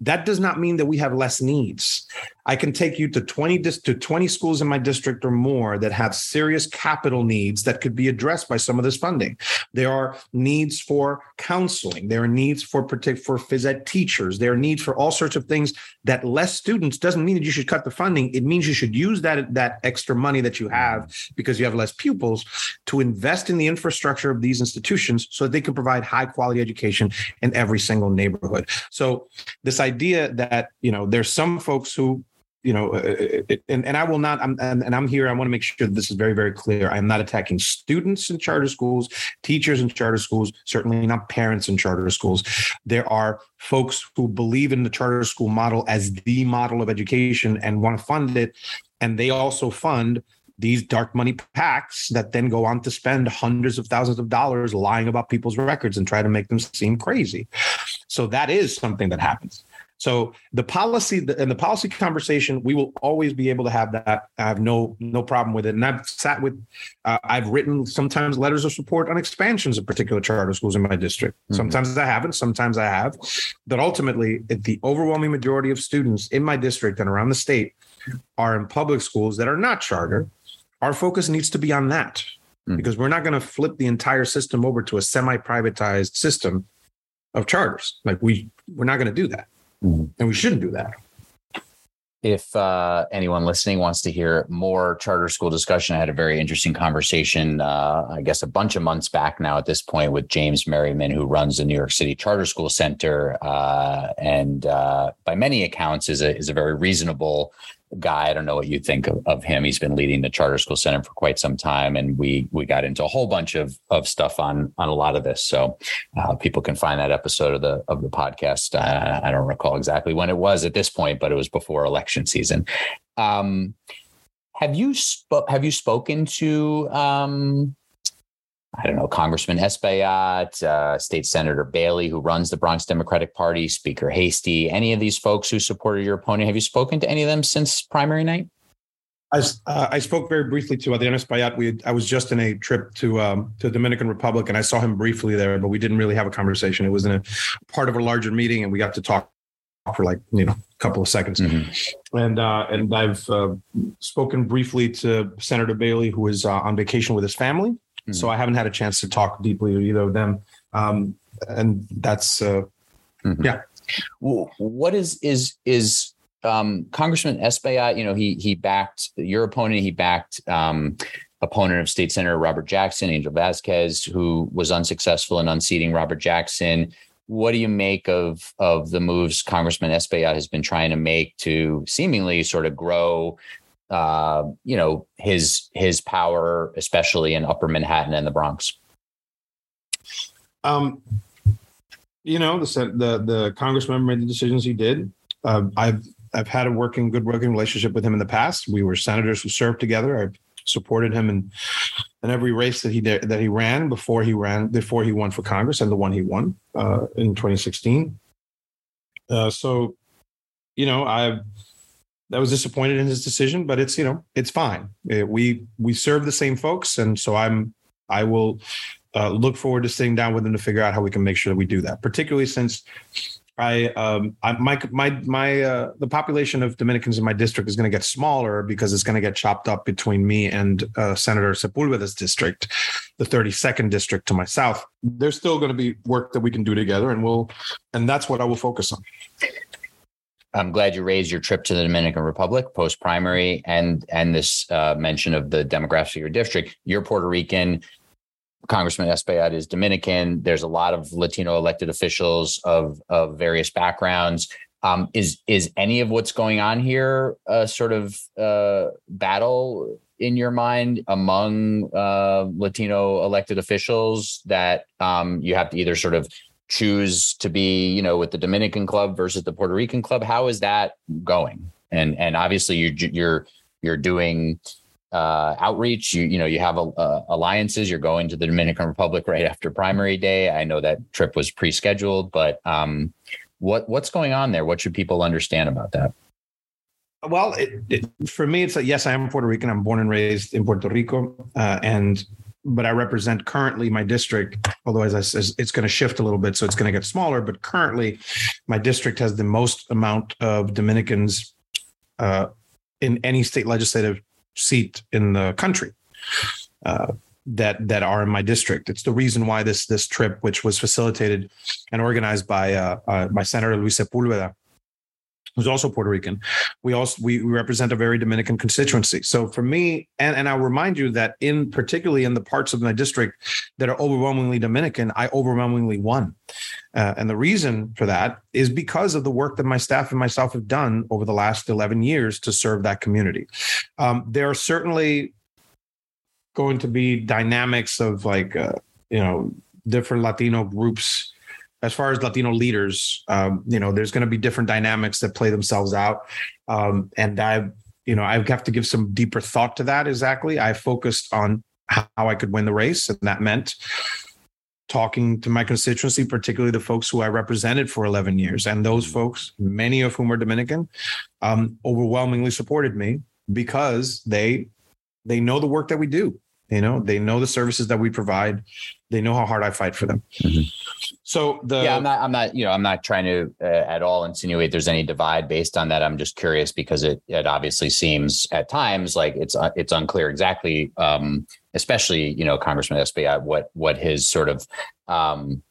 that does not mean that we have less needs I can take you to 20 to 20 schools in my district or more that have serious capital needs that could be addressed by some of this funding. There are needs for counseling. There are needs for for phys ed teachers. There are needs for all sorts of things that less students doesn't mean that you should cut the funding. It means you should use that that extra money that you have because you have less pupils to invest in the infrastructure of these institutions so that they can provide high quality education in every single neighborhood. So this idea that, you know, there's some folks who you know, uh, uh, and, and I will not, I'm, and I'm here, I want to make sure this is very, very clear. I'm not attacking students in charter schools, teachers in charter schools, certainly not parents in charter schools. There are folks who believe in the charter school model as the model of education and want to fund it. And they also fund these dark money PACs that then go on to spend hundreds of thousands of dollars lying about people's records and try to make them seem crazy. So that is something that happens. So the policy and the policy conversation, we will always be able to have that. I have no no problem with it. And I've sat with, uh, I've written sometimes letters of support on expansions of particular charter schools in my district. Mm-hmm. Sometimes I haven't, sometimes I have. But ultimately, the overwhelming majority of students in my district and around the state are in public schools that are not charter. Our focus needs to be on that mm-hmm. because we're not going to flip the entire system over to a semi-privatized system of charters. Like we, we're not going to do that. And we shouldn't do that. If uh, anyone listening wants to hear more charter school discussion, I had a very interesting conversation, uh, I guess a bunch of months back now at this point, with James Merriman, who runs the New York City Charter School Center, uh, and uh, by many accounts is a is a very reasonable guy. I don't know what you think of, of, him. He's been leading the Charter School Center for quite some time, and we we got into a whole bunch of of stuff on on a lot of this. So uh, people can find that episode of the of the podcast. Uh, I don't recall exactly when it was at this point, but it was before election season. Um, have you sp- have you spoken to um, I don't know, Congressman Espaillat, uh, State Senator Bailey, who runs the Bronx Democratic Party, Speaker Heastie, any of these folks who supported your opponent. Have you spoken to any of them since primary night? I, uh, I spoke very briefly to Adriano Espaillat. We I was just in a trip to um, to Dominican Republic, and I saw him briefly there, but we didn't really have a conversation. It was in a part of a larger meeting, and we got to talk for like you know a couple of seconds. Mm-hmm. And uh, and I've uh, spoken briefly to Senator Bailey, who is uh, on vacation with his family. Mm-hmm. So I haven't had a chance to talk deeply with either of them. Um, and that's uh, mm-hmm. yeah. What is is is um, Congressman Espaillat? You know, he he backed your opponent. He backed um, opponent of State Senator Robert Jackson, Angel Vasquez, who was unsuccessful in unseating Robert Jackson. What do you make of of the moves Congressman Espaillat has been trying to make to seemingly sort of grow uh, you know his his power, especially in Upper Manhattan and the Bronx? Um, you know, the the the congressman made the decisions he did. Uh, I've I've had a working good working relationship with him in the past. We were senators who served together. I've supported him in in every race that he did, that he ran before he ran before he won for Congress and the one he won uh, in 2016. Uh, so, you know, I've I was disappointed in his decision, but it's you know it's fine. We we serve the same folks, and so I'm I will uh, look forward to sitting down with him to figure out how we can make sure that we do that. Particularly since I um I, my my my uh, the population of Dominicans in my district is going to get smaller because it's going to get chopped up between me and uh, Senator Sepulveda's district, the 32nd district to my south. There's still going to be work that we can do together, and we'll and that's what I will focus on. I'm glad you raised your trip to the Dominican Republic post primary and and this uh, mention of the demographics of your district. You're Puerto Rican. Congressman Espaillat is Dominican. There's a lot of Latino elected officials of of various backgrounds. Um, is is any of what's going on here a sort of uh, battle in your mind among uh, Latino elected officials that um, you have to either sort of choose to be, you know, with the Dominican club versus the Puerto Rican club? How is that going? And and obviously you're you're you're doing uh, outreach. You you know you have uh, alliances. You're going to the Dominican Republic right after primary day. I know that trip was pre-scheduled, but um, what what's going on there? What should people understand about that? Well, it, it, for me, it's like yes, I am Puerto Rican. I'm born and raised in Puerto Rico, uh, and but I represent currently my district. Although as I said, it's going to shift a little bit, so it's going to get smaller. But currently, my district has the most amount of Dominicans uh, in any state legislative seat in the country uh, that that are in my district. It's the reason why this this trip, which was facilitated and organized by uh, uh, by Senator Luis Sepulveda, who's also Puerto Rican. We also we represent a very Dominican constituency. So for me, and, and I'll remind you that in particularly in the parts of my district that are overwhelmingly Dominican, I overwhelmingly won. Uh, and the reason for that is because of the work that my staff and myself have done over the last 11 years to serve that community. Um, there are certainly going to be dynamics of like, uh, you know, different Latino groups as far as Latino leaders, um, you know, there's going to be different dynamics that play themselves out. Um, and I, you know, I have to give some deeper thought to that. Exactly. I focused on how I could win the race. And that meant talking to my constituency, particularly the folks who I represented for 11 years. And those mm-hmm. folks, many of whom are Dominican, um, overwhelmingly supported me because they, they know the work that we do. You know, they know the services that we provide. They know how hard I fight for them. Mm-hmm. So the yeah, I'm not, I'm not, you know, I'm not trying to uh, at all insinuate there's any divide based on that. I'm just curious because it it obviously seems at times like it's uh, it's unclear exactly, um, especially you know Congressman Espaillat what what his sort of um,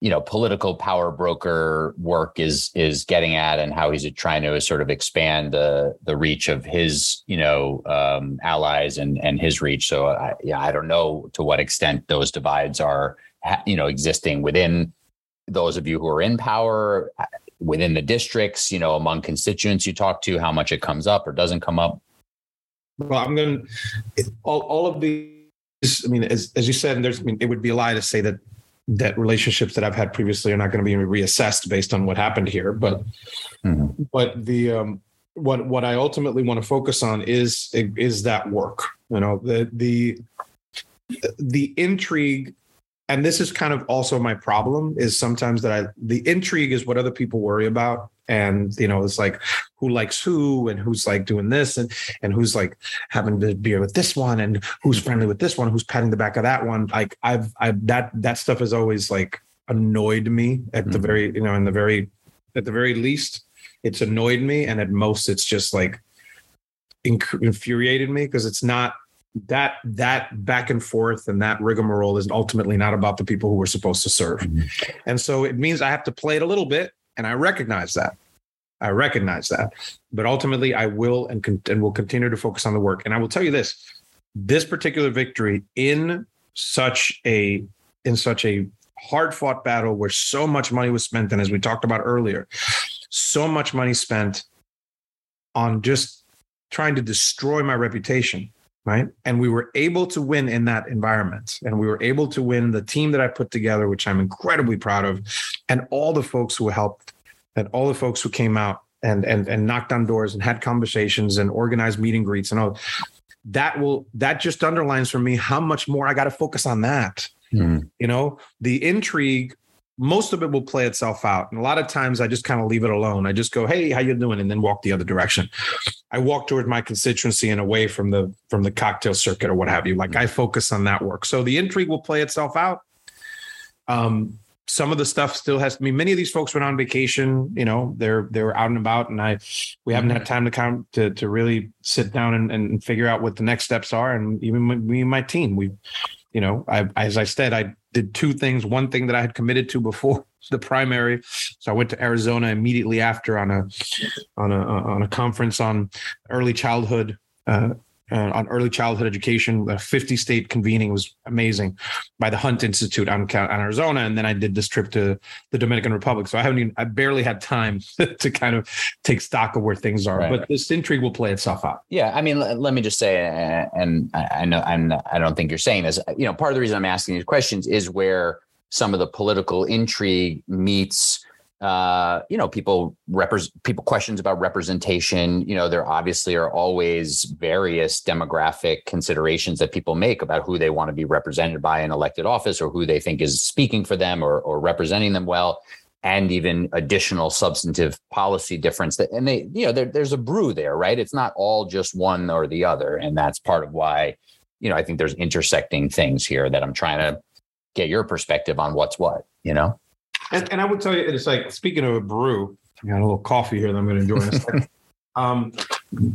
you know political power broker work is is getting at and how he's trying to sort of expand the the reach of his you know um, allies and and his reach so I, yeah i don't know to what extent those divides are you know existing within those of you who are in power within the districts you know among constituents you talk to how much it comes up or doesn't come up well i'm going to all, all of these i mean as, as you said there's I mean, it would be a lie to say that that relationships that I've had previously are not going to be reassessed based on what happened here. But mm-hmm. but the um, what what I ultimately want to focus on is is that work. You know the the the intrigue and this is kind of also my problem is sometimes that I the intrigue is what other people worry about. And you know it's like who likes who and who's like doing this and and who's like having to beer with this one and who's friendly with this one who's patting the back of that one. Like I've I that that stuff has always like annoyed me at mm-hmm. the very you know in the very at the very least. It's annoyed me and at most it's just like infuriated me because it's not that that back and forth and that rigmarole is ultimately not about the people who we're supposed to serve. Mm-hmm. And so it means I have to play it a little bit and I recognize that. I recognize that. But ultimately I will and con- and will continue to focus on the work. And I will tell you this, this particular victory in such a in such a hard fought battle where so much money was spent and as we talked about earlier, so much money spent on just trying to destroy my reputation right? And we were able to win in that environment. And we were able to win the team that I put together, which I'm incredibly proud of, and all the folks who helped, and all the folks who came out and and and knocked on doors and had conversations and organized meet and greets and all. That will that just underlines for me how much more I got to focus on that. Mm. You know, the intrigue most of it will play itself out. And a lot of times I just kind of leave it alone. I just go, "Hey, how you doing?" and then walk the other direction. I walk towards my constituency and away from the from the cocktail circuit or what have you. Like I focus on that work. So the intrigue will play itself out. Um, some of the stuff still has I mean many of these folks went on vacation, you know, they're they're out and about and I we haven't had time to come to to really sit down and, and figure out what the next steps are. And even me and my team, we you know, I as I said, I did two things. One thing that I had committed to before the primary, so I went to Arizona immediately after on a on a on a conference on early childhood uh, uh, on early childhood education. The 50 state convening was amazing by the Hunt Institute on, on Arizona, and then I did this trip to the Dominican Republic. So I haven't even I barely had time to kind of take stock of where things are. Right. But this intrigue will play itself out. Yeah, I mean, let me just say, and I know I'm I don't think you're saying this. You know, part of the reason I'm asking these questions is where some of the political intrigue meets uh, you know, people represent people questions about representation. You know, there obviously are always various demographic considerations that people make about who they want to be represented by in elected office or who they think is speaking for them or, or representing them well, and even additional substantive policy difference. That and they, you know, there, there's a brew there, right? It's not all just one or the other, and that's part of why, you know, I think there's intersecting things here that I'm trying to get your perspective on what's what. You know. And, and I would tell you, it's like speaking of a brew, I got a little coffee here that I'm going to enjoy in a second. um,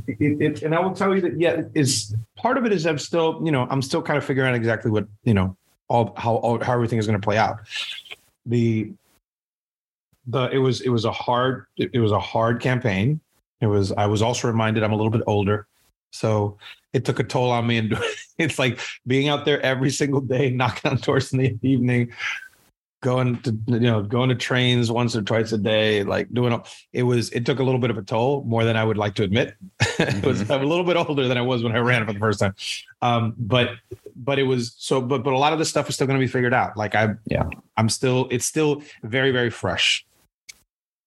it, it, and I will tell you that yeah, is part of it is I'm still you know I'm still kind of figuring out exactly what you know all how all, how everything is going to play out. The the it was it was a hard it was a hard campaign. It was I was also reminded I'm a little bit older, so it took a toll on me. And it's like being out there every single day, knocking on doors in the evening, going to you know going to trains once or twice a day like doing it was it took a little bit of a toll more than i would like to admit. It was i'm a little bit older than i was when i ran it for the first time. Um, but but it was so but but a lot of this stuff is still going to be figured out. Like i yeah. I'm still it's still very very fresh.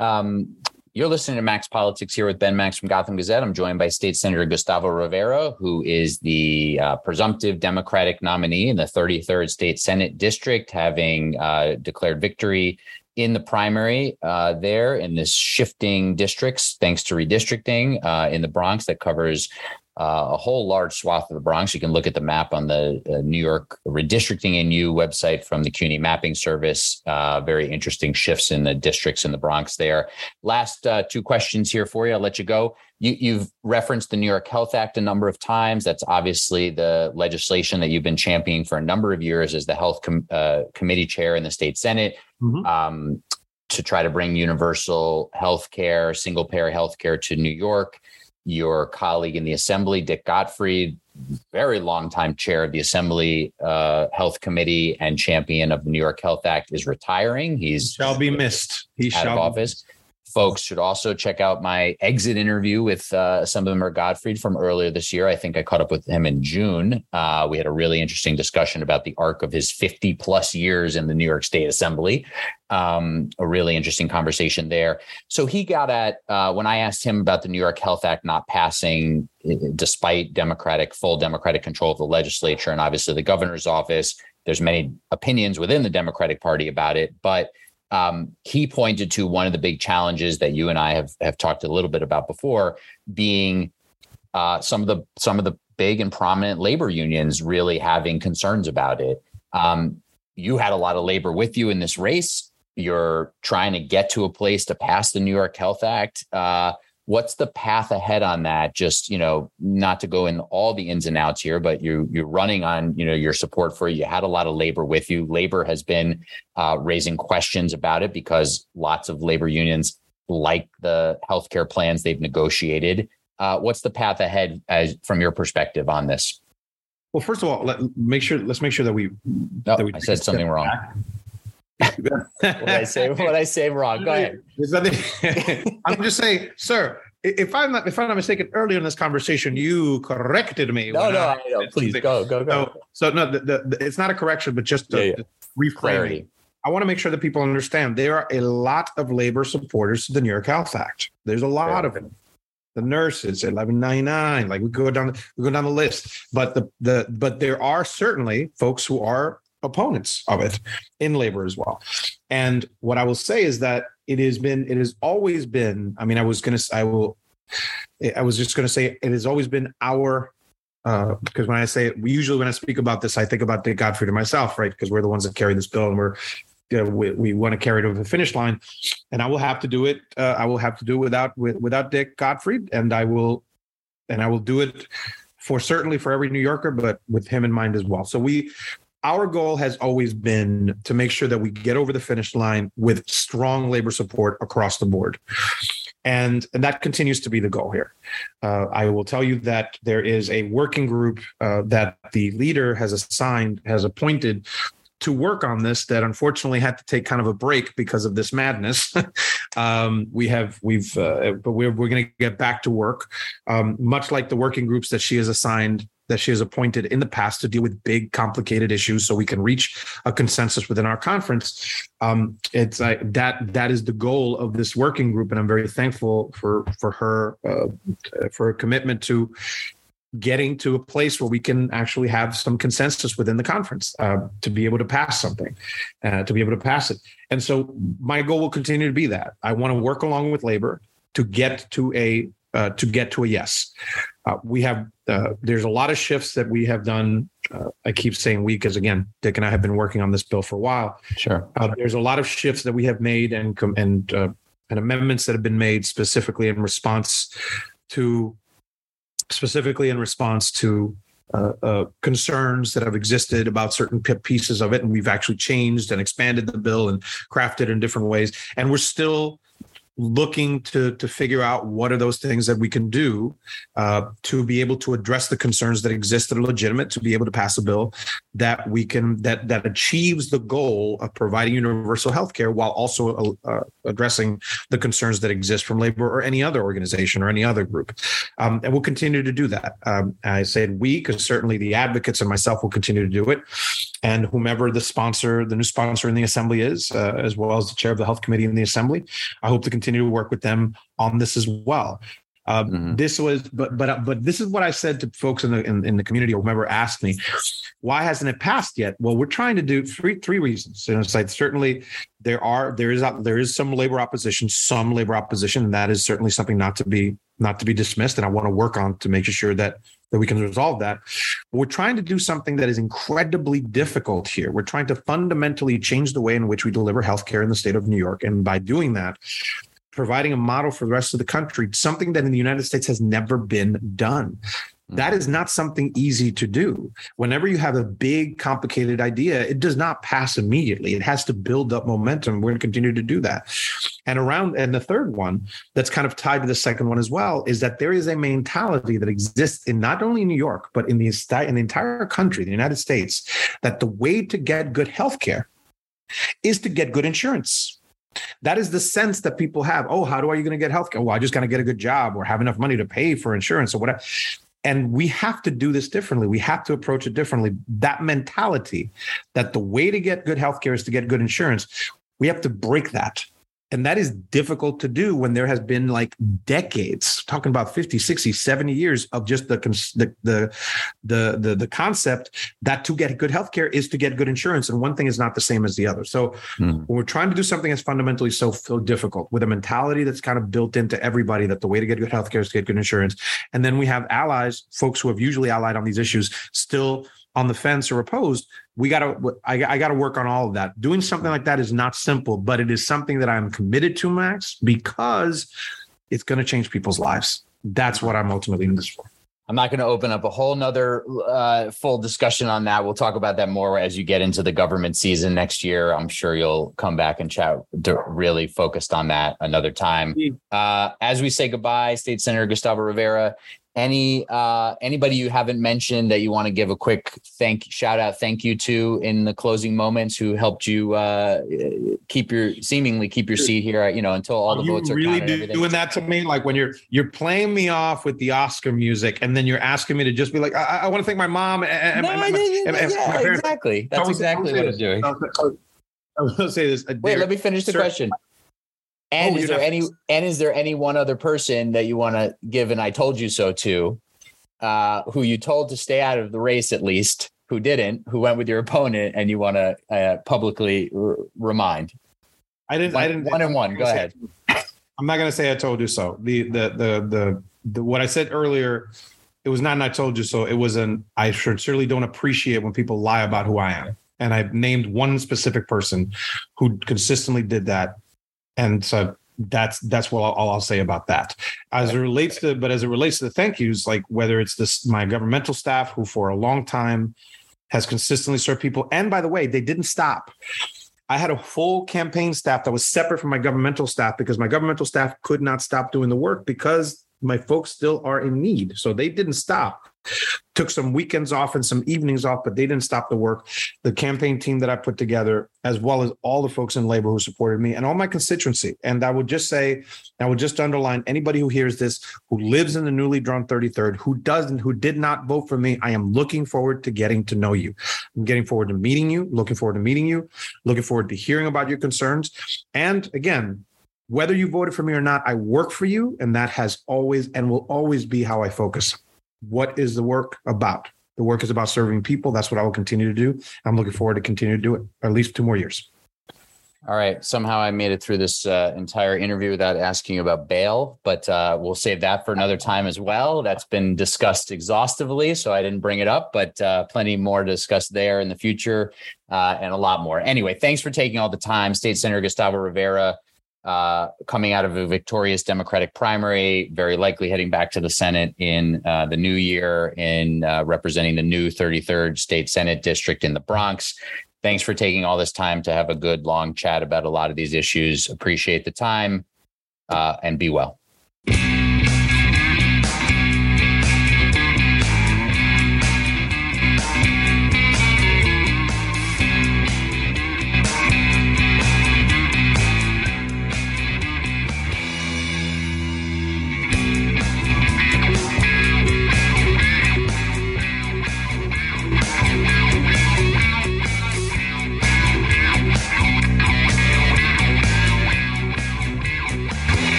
Um you're listening to Max Politics here with Ben Max from Gotham Gazette. I'm joined by State Senator Gustavo Rivera, who is the uh, presumptive Democratic nominee in the 33rd State Senate District, having uh, declared victory in the primary uh, there in this shifting districts, thanks to redistricting uh, in the Bronx that covers uh, a whole large swath of the Bronx. You can look at the map on the uh, New York Redistricting and You website from the CUNY Mapping Service. Uh, very interesting shifts in the districts in the Bronx there. Last uh, two questions here for you. I'll let you go. You, have referenced the New York Health Act a number of times. That's obviously the legislation that you've been championing for a number of years as the health com- uh, committee chair in the state Senate. Mm-hmm. Um, to try to bring universal health care, single payer health care to New York your colleague in the assembly, Dick Gottfried, very long time chair of the Assembly uh, Health Committee and champion of the New York Health Act, is retiring. He's he shall be missed. He out shall of office folks should also check out my exit interview with uh, some of them are Gottfried from earlier this year. I think I caught up with him in June. Uh, we had a really interesting discussion about the arc of his 50 plus years in the New York State Assembly. Um, a really interesting conversation there. So he got at uh, when I asked him about the New York Health Act not passing despite Democratic, full Democratic control of the legislature and obviously the governor's office. There's many opinions within the Democratic Party about it, but um, he pointed to one of the big challenges that you and I have have talked a little bit about before, being uh, some of the some of the big and prominent labor unions really having concerns about it. Um, you had a lot of labor with you in this race. You're trying to get to a place to pass the New York Health Act. Uh, what's the path ahead on that? Just you know not to go in all the ins and outs here but you you're running on you know your support for you had a lot of labor with you. Labor has been uh, raising questions about it because lots of labor unions like the healthcare plans they've negotiated. Uh, what's the path ahead as from your perspective on this? Well first of all let make sure let's make sure that we, oh, that we i said something wrong what I say? What I say wrong? Go ahead. I'm just saying, sir. If I'm not, if I'm not mistaken, earlier in this conversation, you corrected me. No, no, I, no please go, go, go. So, so no, the, the, it's not a correction, but just a, yeah, yeah. reframing. I want to make sure that people understand there are a lot of labor supporters to the New York Health Act. There's a lot yeah. of them. The nurses, 1199, like we go down, we go down the list. But the the but there are certainly folks who are opponents of it in labor as well. And what I will say is that it has been, it has always been, I mean, I was going to, I will, I was just going to say it has always been our, uh, because when I say it, usually when I speak about this, I think about Dick Gottfried and myself, right? Because we're the ones that carry this bill and we're, you know, we, we want to carry it over the finish line. And I will have to do it. Uh, I will have to do it without, with, without Dick Gottfried And I will, and I will do it for certainly for every New Yorker, but with him in mind as well. So we our goal has always been to make sure that we get over the finish line with strong labor support across the board. and, and that continues to be the goal here. Uh, I will tell you that there is a working group uh, that the leader has assigned, has appointed to work on this that unfortunately had to take kind of a break because of this madness. um, we have we've uh, but we're we're going to get back to work, um, much like the working groups that she has assigned that she has appointed in the past to deal with big complicated issues so we can reach a consensus within our conference um, it's uh, that that is the goal of this working group and i'm very thankful for for her uh, for her commitment to getting to a place where we can actually have some consensus within the conference uh, to be able to pass something, uh, to be able to pass it. And so my goal will continue to be that I want to work along with labor to get to a uh, to get to a yes. Uh, we have uh, there's a lot of shifts that we have done. Uh, I keep saying we because again, Dick and I have been working on this bill for a while. Sure. there's a lot of shifts that we have made and and and amendments that have been made specifically in response to specifically in response to uh, uh, concerns that have existed about certain pieces of it. And we've actually changed and expanded the bill and crafted in different ways. And we're still looking to to figure out what are those things that we can do uh, to be able to address the concerns that exist that are legitimate to be able to pass a bill that we can that that achieves the goal of providing universal health care while also uh, addressing the concerns that exist from labor or any other organization or any other group. Um, and we'll continue to do that. Um, i said we because certainly the advocates and myself will continue to do it. And whomever the sponsor the new sponsor in the assembly is uh, as well as the chair of the health committee in the assembly i hope to continue continue to work with them on this as well. Uh, mm-hmm. This was, but but but this is what I said to folks in the in, in, the community or whoever asked me, why hasn't it passed yet? Well, we're trying to do three three reasons. And it's like certainly there are there is there is some labor opposition, some labor opposition, and that is certainly something not to be not to be dismissed. And I want to work on to make sure that that we can resolve that. But we're trying to do something that is incredibly difficult here. We're trying to fundamentally change the way in which we deliver healthcare in the state of New York, and by doing that providing a model for the rest of the country, something that in the United States has never been done. Hmm. That is not something easy to do. Whenever you have a big, complicated idea, it does not pass immediately. It has to build up momentum. We're going to continue to do that. And around, and the third one that's kind of tied to the second one as well is that there is a mentality that exists in not only New York, but in the, in the entire country, the United States, that the way to get good health care is to get good insurance. That is the sense that people have. Oh, how do are you going to get healthcare? Well, I just got to get a good job or have enough money to pay for insurance or whatever. And we have to do this differently. We have to approach it differently. That mentality that the way to get good healthcare is to get good insurance, we have to break that. And that is difficult to do when there has been like decades, talking about 50, 60, 70 years of just the the the the the, the concept that to get good healthcare is to get good insurance. And one thing is not the same as the other. So mm. when we're trying to do something that's fundamentally so, so difficult with a mentality that's kind of built into everybody that the way to get good healthcare is to get good insurance. And then we have allies, folks who have usually allied on these issues, still on the fence or opposed we got to I, I got to work on all of that. Doing something like that is not simple but it is something that i'm committed to max because it's going to change people's lives. That's what i'm ultimately in this for. I'm not going to open up a whole nother uh, full discussion on that. We'll talk about that more as you get into the government season next year. I'm sure you'll come back and chat really focused on that another time. Uh, as we say goodbye state senator gustavo rivera any uh anybody you haven't mentioned that you want to give a quick thank shout out thank you to in the closing moments who helped you uh keep your seemingly keep your seat here you know until all the votes are really do, doing that to me like when you're you're playing me off with the oscar music and then you're asking me to just be like i, I want to thank my mom and, no, my, yeah, yeah, exactly that's exactly what i'm doing I to say this. Wait, let me finish the sir, question. And oh, is there any and is there any one other person that you want to give an I told you so to, uh, who you told to stay out of the race at least, who didn't, who went with your opponent, and you want to uh, publicly r- remind? I didn't. One, I didn't. One and one. Go ahead. I'm not going to say I told you so. The, the the the the what I said earlier, it was not an I told you so. It was an I sincerely don't appreciate when people lie about who I am. And I've named one specific person who consistently did that and so that's that's what all I'll say about that. As it relates to, but as it relates to the thank yous, like whether it's this my governmental staff who for a long time has consistently served people, and by the way, they didn't stop. I had a full campaign staff that was separate from my governmental staff because my governmental staff could not stop doing the work because my folks still are in need. So they didn't stop took some weekends off and some evenings off, but they didn't stop the work. The campaign team that I put together, as well as all the folks in labor who supported me and all my constituency. And I would just say, I would just underline anybody who hears this, who lives in the newly drawn 33rd, who doesn't, who did not vote for me, I am looking forward to getting to know you. I'm getting forward to meeting you, looking forward to meeting you, looking forward to hearing about your concerns. And again, whether you voted for me or not, I work for you. And that has always and will always be how I focus what is the work about? The work is about serving people. That's what I will continue to do. I'm looking forward to continue to do it at least two more years. All right. Somehow I made it through this uh, entire interview without asking about bail, but uh, we'll save that for another time as well. That's been discussed exhaustively, so I didn't bring it up, but uh, plenty more to discuss there in the future uh, and a lot more. Anyway, thanks for taking all the time. State Senator Gustavo Rivera uh, coming out of a victorious Democratic primary, very likely heading back to the Senate in uh, the new year in uh, representing the new 33rd State Senate District in the Bronx. Thanks for taking all this time to have a good long chat about a lot of these issues. Appreciate the time uh, and be well.